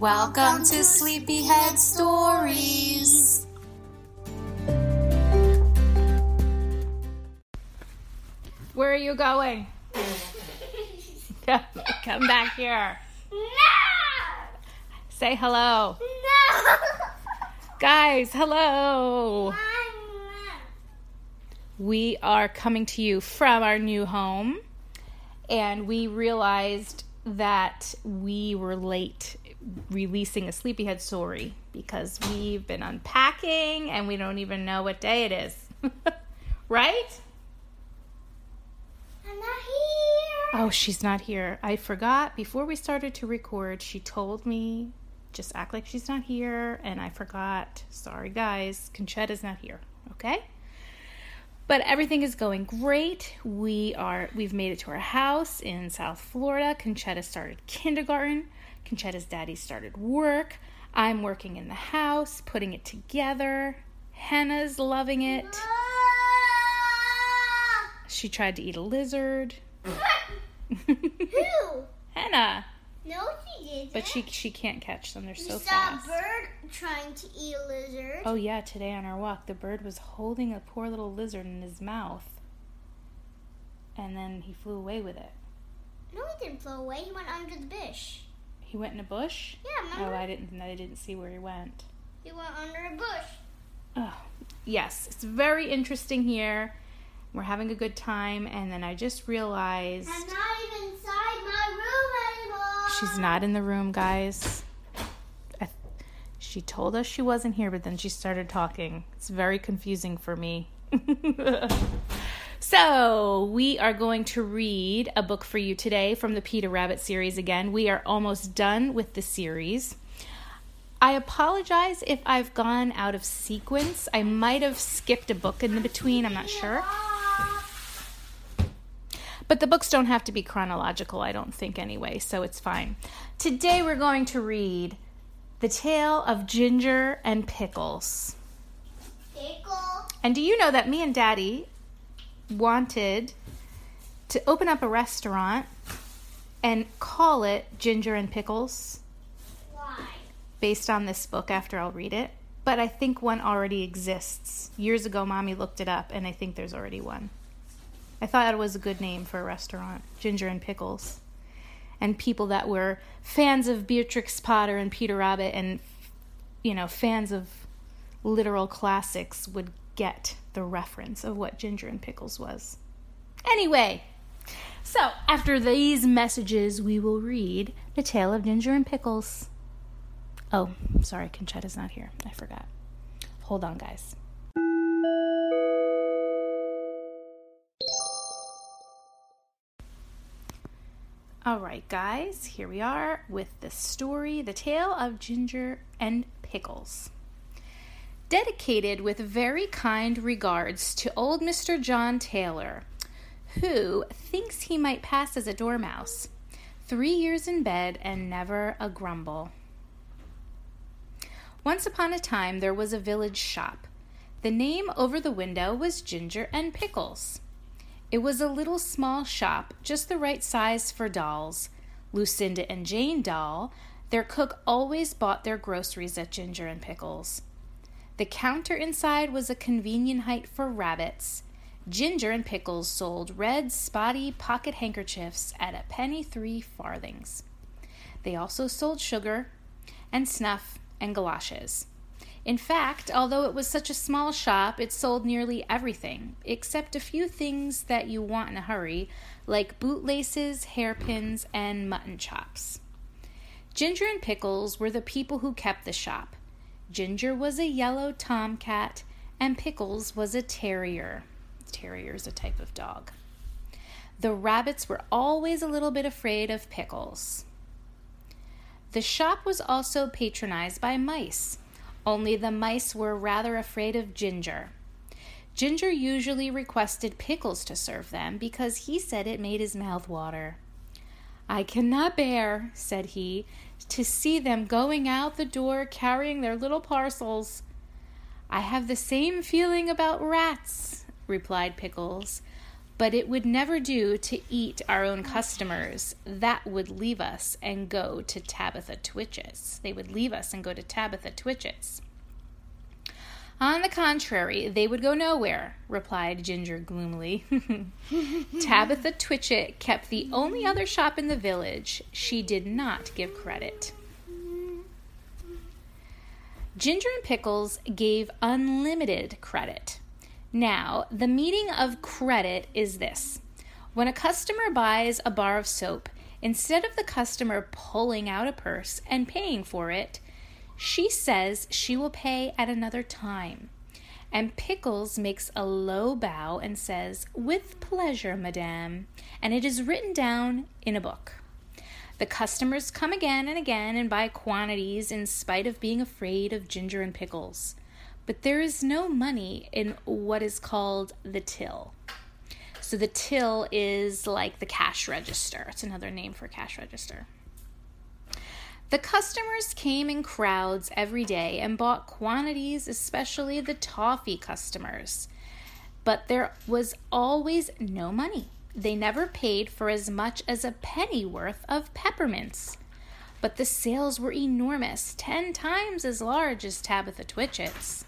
Welcome to Sleepyhead Stories. Where are you going? Come, come back here. No! Say hello. No! Guys, hello. We are coming to you from our new home, and we realized that we were late releasing a Sleepyhead story because we've been unpacking and we don't even know what day it is. right? I'm not here. Oh, she's not here. I forgot before we started to record, she told me just act like she's not here, and I forgot. Sorry, guys. Conchetta's not here. Okay? But everything is going great. We are we've made it to our house in South Florida. Conchetta started kindergarten. Conchetta's daddy started work. I'm working in the house, putting it together. Hannah's loving it. She tried to eat a lizard. Who? Hannah. No, she didn't. But she she can't catch them. They're so saw fast. a bird trying to eat a lizard. Oh yeah, today on our walk, the bird was holding a poor little lizard in his mouth, and then he flew away with it. No, he didn't fly away. He went under the bush. He went in a bush. Yeah, Oh. I didn't. I didn't see where he went. He went under a bush. Oh, yes, it's very interesting here. We're having a good time, and then I just realized I'm not even inside my room anymore. She's not in the room, guys. I, she told us she wasn't here, but then she started talking. It's very confusing for me. so, we are going to read a book for you today from the Peter Rabbit series again. We are almost done with the series. I apologize if I've gone out of sequence. I might have skipped a book in the between, I'm not sure. But the books don't have to be chronological, I don't think, anyway, so it's fine. Today we're going to read The Tale of Ginger and Pickles. Pickle. And do you know that me and Daddy wanted to open up a restaurant and call it Ginger and Pickles Why? based on this book after I'll read it? But I think one already exists. Years ago, Mommy looked it up, and I think there's already one. I thought it was a good name for a restaurant Ginger and Pickles. And people that were fans of Beatrix Potter and Peter Rabbit and, you know, fans of literal classics would get the reference of what Ginger and Pickles was. Anyway, so after these messages, we will read The Tale of Ginger and Pickles. Oh, sorry, Conchetta's not here. I forgot. Hold on, guys. All right, guys, here we are with the story The Tale of Ginger and Pickles. Dedicated with very kind regards to old Mr. John Taylor, who thinks he might pass as a dormouse. Three years in bed and never a grumble. Once upon a time there was a village shop. The name over the window was Ginger and Pickles. It was a little small shop, just the right size for dolls. Lucinda and Jane Doll, their cook always bought their groceries at Ginger and Pickles. The counter inside was a convenient height for rabbits. Ginger and Pickles sold red, spotty pocket handkerchiefs at a penny three farthings. They also sold sugar and snuff and galoshes. In fact, although it was such a small shop, it sold nearly everything, except a few things that you want in a hurry, like bootlaces, hairpins, and mutton chops. Ginger and Pickles were the people who kept the shop. Ginger was a yellow tomcat, and Pickles was a terrier. Terrier is a type of dog. The rabbits were always a little bit afraid of Pickles. The shop was also patronized by mice. Only the mice were rather afraid of Ginger. Ginger usually requested Pickles to serve them because he said it made his mouth water. I cannot bear, said he, to see them going out the door carrying their little parcels. I have the same feeling about rats, replied Pickles, but it would never do to eat our own customers. That would leave us and go to Tabitha Twitchit's. They would leave us and go to Tabitha Twitchit's. On the contrary, they would go nowhere, replied Ginger gloomily. Tabitha Twitchit kept the only other shop in the village. She did not give credit. Ginger and Pickles gave unlimited credit. Now, the meaning of credit is this when a customer buys a bar of soap, instead of the customer pulling out a purse and paying for it, she says she will pay at another time. And Pickles makes a low bow and says, With pleasure, madame. And it is written down in a book. The customers come again and again and buy quantities in spite of being afraid of ginger and pickles. But there is no money in what is called the till. So the till is like the cash register. It's another name for cash register. The customers came in crowds every day and bought quantities, especially the toffee customers. But there was always no money. They never paid for as much as a penny worth of peppermints. But the sales were enormous, ten times as large as Tabitha Twitchit's.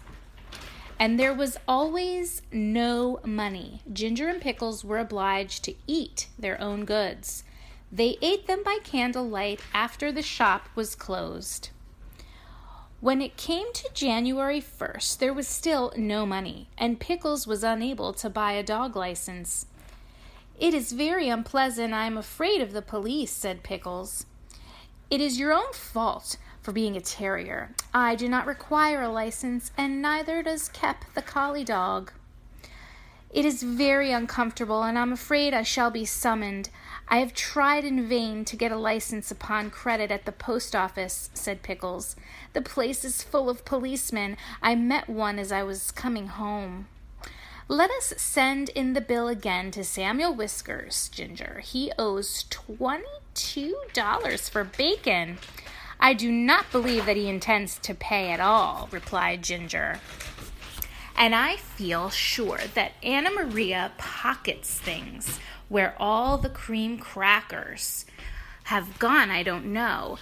And there was always no money. Ginger and Pickles were obliged to eat their own goods. They ate them by candlelight after the shop was closed. When it came to January 1st, there was still no money, and Pickles was unable to buy a dog license. It is very unpleasant. I am afraid of the police, said Pickles. It is your own fault for being a terrier. I do not require a license, and neither does Kep the collie dog. It is very uncomfortable, and I'm afraid I shall be summoned. I have tried in vain to get a license upon credit at the post office, said Pickles. The place is full of policemen. I met one as I was coming home. Let us send in the bill again to Samuel Whiskers, Ginger. He owes twenty-two dollars for bacon. I do not believe that he intends to pay at all, replied Ginger. And I feel sure that Anna Maria pockets things where all the cream crackers have gone, I don't know.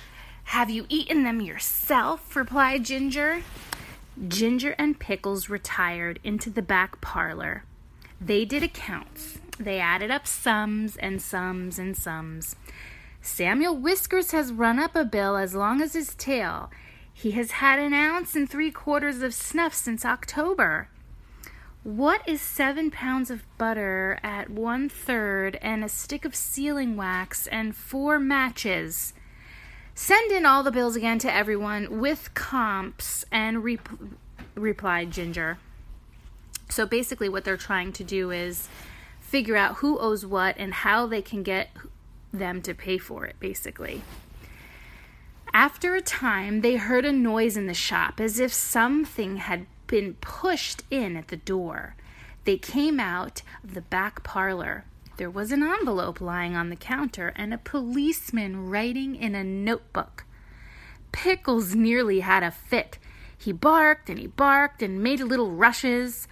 Have you eaten them yourself? replied Ginger. Ginger and Pickles retired into the back parlor. They did accounts. They added up sums and sums and sums. Samuel Whiskers has run up a bill as long as his tail. He has had an ounce and three quarters of snuff since October. What is seven pounds of butter at one third and a stick of sealing wax and four matches? Send in all the bills again to everyone with comps and rep- replied Ginger. So basically, what they're trying to do is figure out who owes what and how they can get them to pay for it, basically. After a time, they heard a noise in the shop as if something had been pushed in at the door. They came out of the back parlor. There was an envelope lying on the counter and a policeman writing in a notebook. Pickles nearly had a fit. He barked and he barked and made little rushes.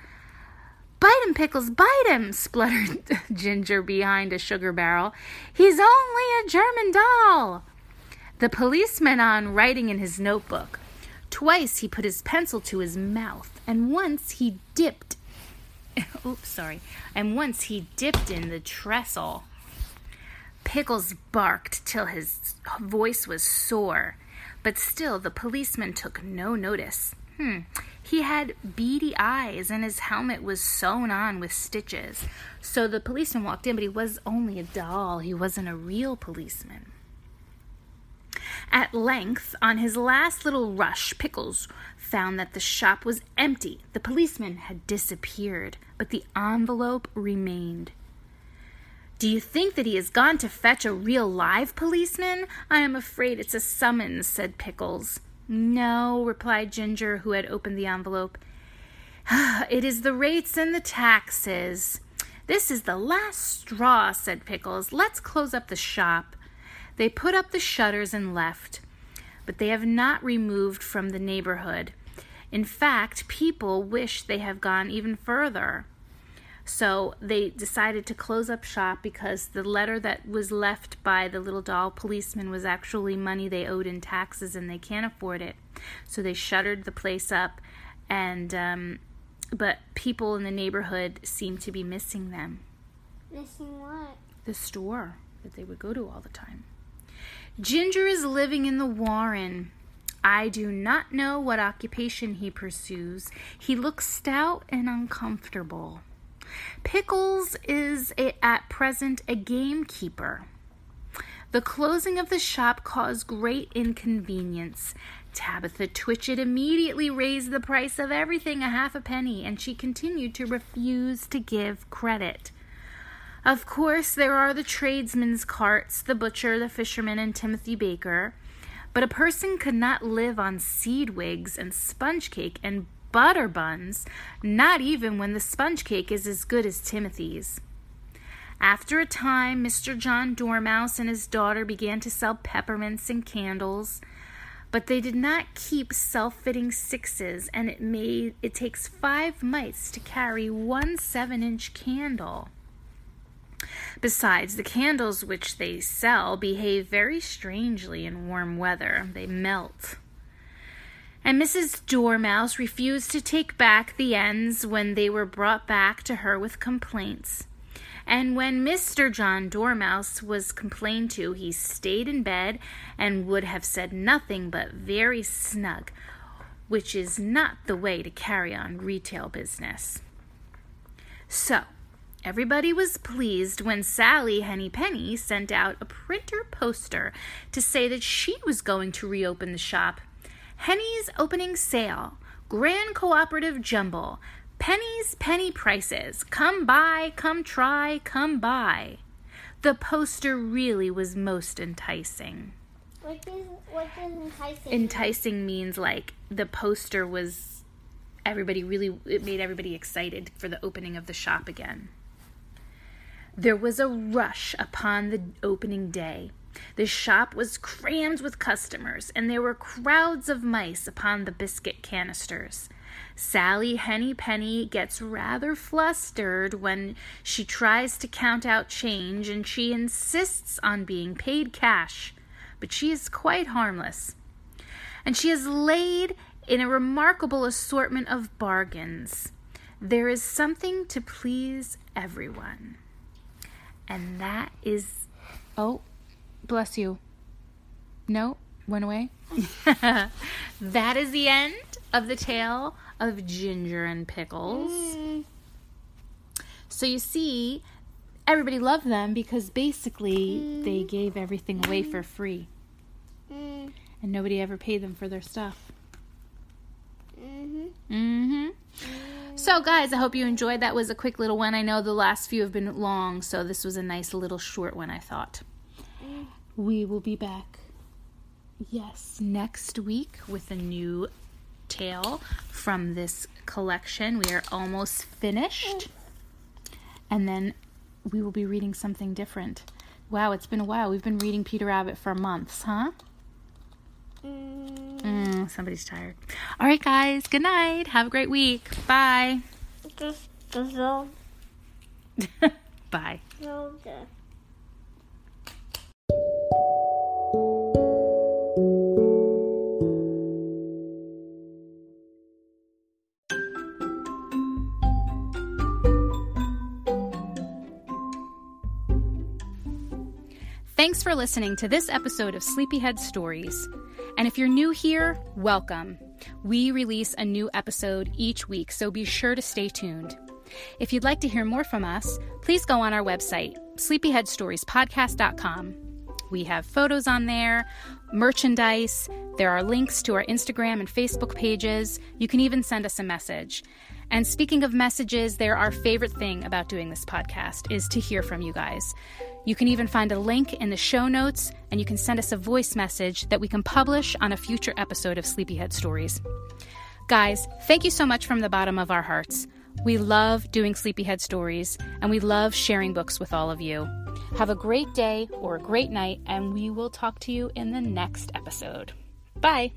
Bite him, Pickles, bite him, spluttered Ginger behind a sugar barrel. He's only a German doll. The policeman on writing in his notebook. Twice he put his pencil to his mouth, and once he dipped. Oops, sorry. And once he dipped in the trestle. Pickles barked till his voice was sore, but still the policeman took no notice. Hmm. He had beady eyes and his helmet was sewn on with stitches. So the policeman walked in, but he was only a doll. He wasn't a real policeman. At length, on his last little rush, Pickles found that the shop was empty. The policeman had disappeared, but the envelope remained. Do you think that he has gone to fetch a real live policeman? I am afraid it's a summons, said Pickles. No, replied Ginger, who had opened the envelope. it is the rates and the taxes. This is the last straw, said Pickles. Let's close up the shop. They put up the shutters and left, but they have not removed from the neighborhood. In fact, people wish they have gone even further. So they decided to close up shop because the letter that was left by the little doll policeman was actually money they owed in taxes and they can't afford it. So they shuttered the place up, and um, but people in the neighborhood seem to be missing them. Missing what? The store that they would go to all the time. Ginger is living in the Warren. I do not know what occupation he pursues. He looks stout and uncomfortable. Pickles is a, at present a gamekeeper. The closing of the shop caused great inconvenience. Tabitha Twitchit immediately raised the price of everything a half a penny, and she continued to refuse to give credit. Of course, there are the tradesmen's carts, the butcher, the fisherman, and Timothy Baker. But a person could not live on seed wigs and sponge cake and butter buns, not even when the sponge cake is as good as Timothy's. After a time, Mr. John Dormouse and his daughter began to sell peppermints and candles, but they did not keep self-fitting sixes, and it made it takes five mites to carry one seven-inch candle. Besides, the candles which they sell behave very strangely in warm weather. They melt and Mrs. Dormouse refused to take back the ends when they were brought back to her with complaints. And when Mr. John Dormouse was complained to, he stayed in bed and would have said nothing but very snug, which is not the way to carry on retail business. So, everybody was pleased when Sally Henny Penny sent out a printer poster to say that she was going to reopen the shop Henny's opening sale, Grand Cooperative Jumble, Penny's Penny Prices, come buy, come try, come buy. The poster really was most enticing. What does, what does enticing Enticing means like the poster was everybody really it made everybody excited for the opening of the shop again. There was a rush upon the opening day. The shop was crammed with customers, and there were crowds of mice upon the biscuit canisters. Sally Henny Penny gets rather flustered when she tries to count out change, and she insists on being paid cash, but she is quite harmless. And she has laid in a remarkable assortment of bargains. There is something to please everyone. And that is. Oh, Bless you. No, went away. that is the end of the tale of Ginger and Pickles. Mm. So you see, everybody loved them because basically mm. they gave everything away for free. Mm. And nobody ever paid them for their stuff. Mm-hmm. Mm-hmm. So, guys, I hope you enjoyed. That was a quick little one. I know the last few have been long, so this was a nice little short one, I thought. We will be back, yes, next week with a new tale from this collection. We are almost finished. And then we will be reading something different. Wow, it's been a while. We've been reading Peter Rabbit for months, huh? Mm. Mm, somebody's tired. All right, guys. Good night. Have a great week. Bye. Bye. Thanks for listening to this episode of Sleepyhead Stories. And if you're new here, welcome. We release a new episode each week, so be sure to stay tuned. If you'd like to hear more from us, please go on our website, sleepyheadstoriespodcast.com. We have photos on there, merchandise, there are links to our Instagram and Facebook pages. You can even send us a message. And speaking of messages, they're our favorite thing about doing this podcast is to hear from you guys. You can even find a link in the show notes and you can send us a voice message that we can publish on a future episode of Sleepyhead Stories. Guys, thank you so much from the bottom of our hearts. We love doing Sleepyhead Stories and we love sharing books with all of you. Have a great day or a great night, and we will talk to you in the next episode. Bye.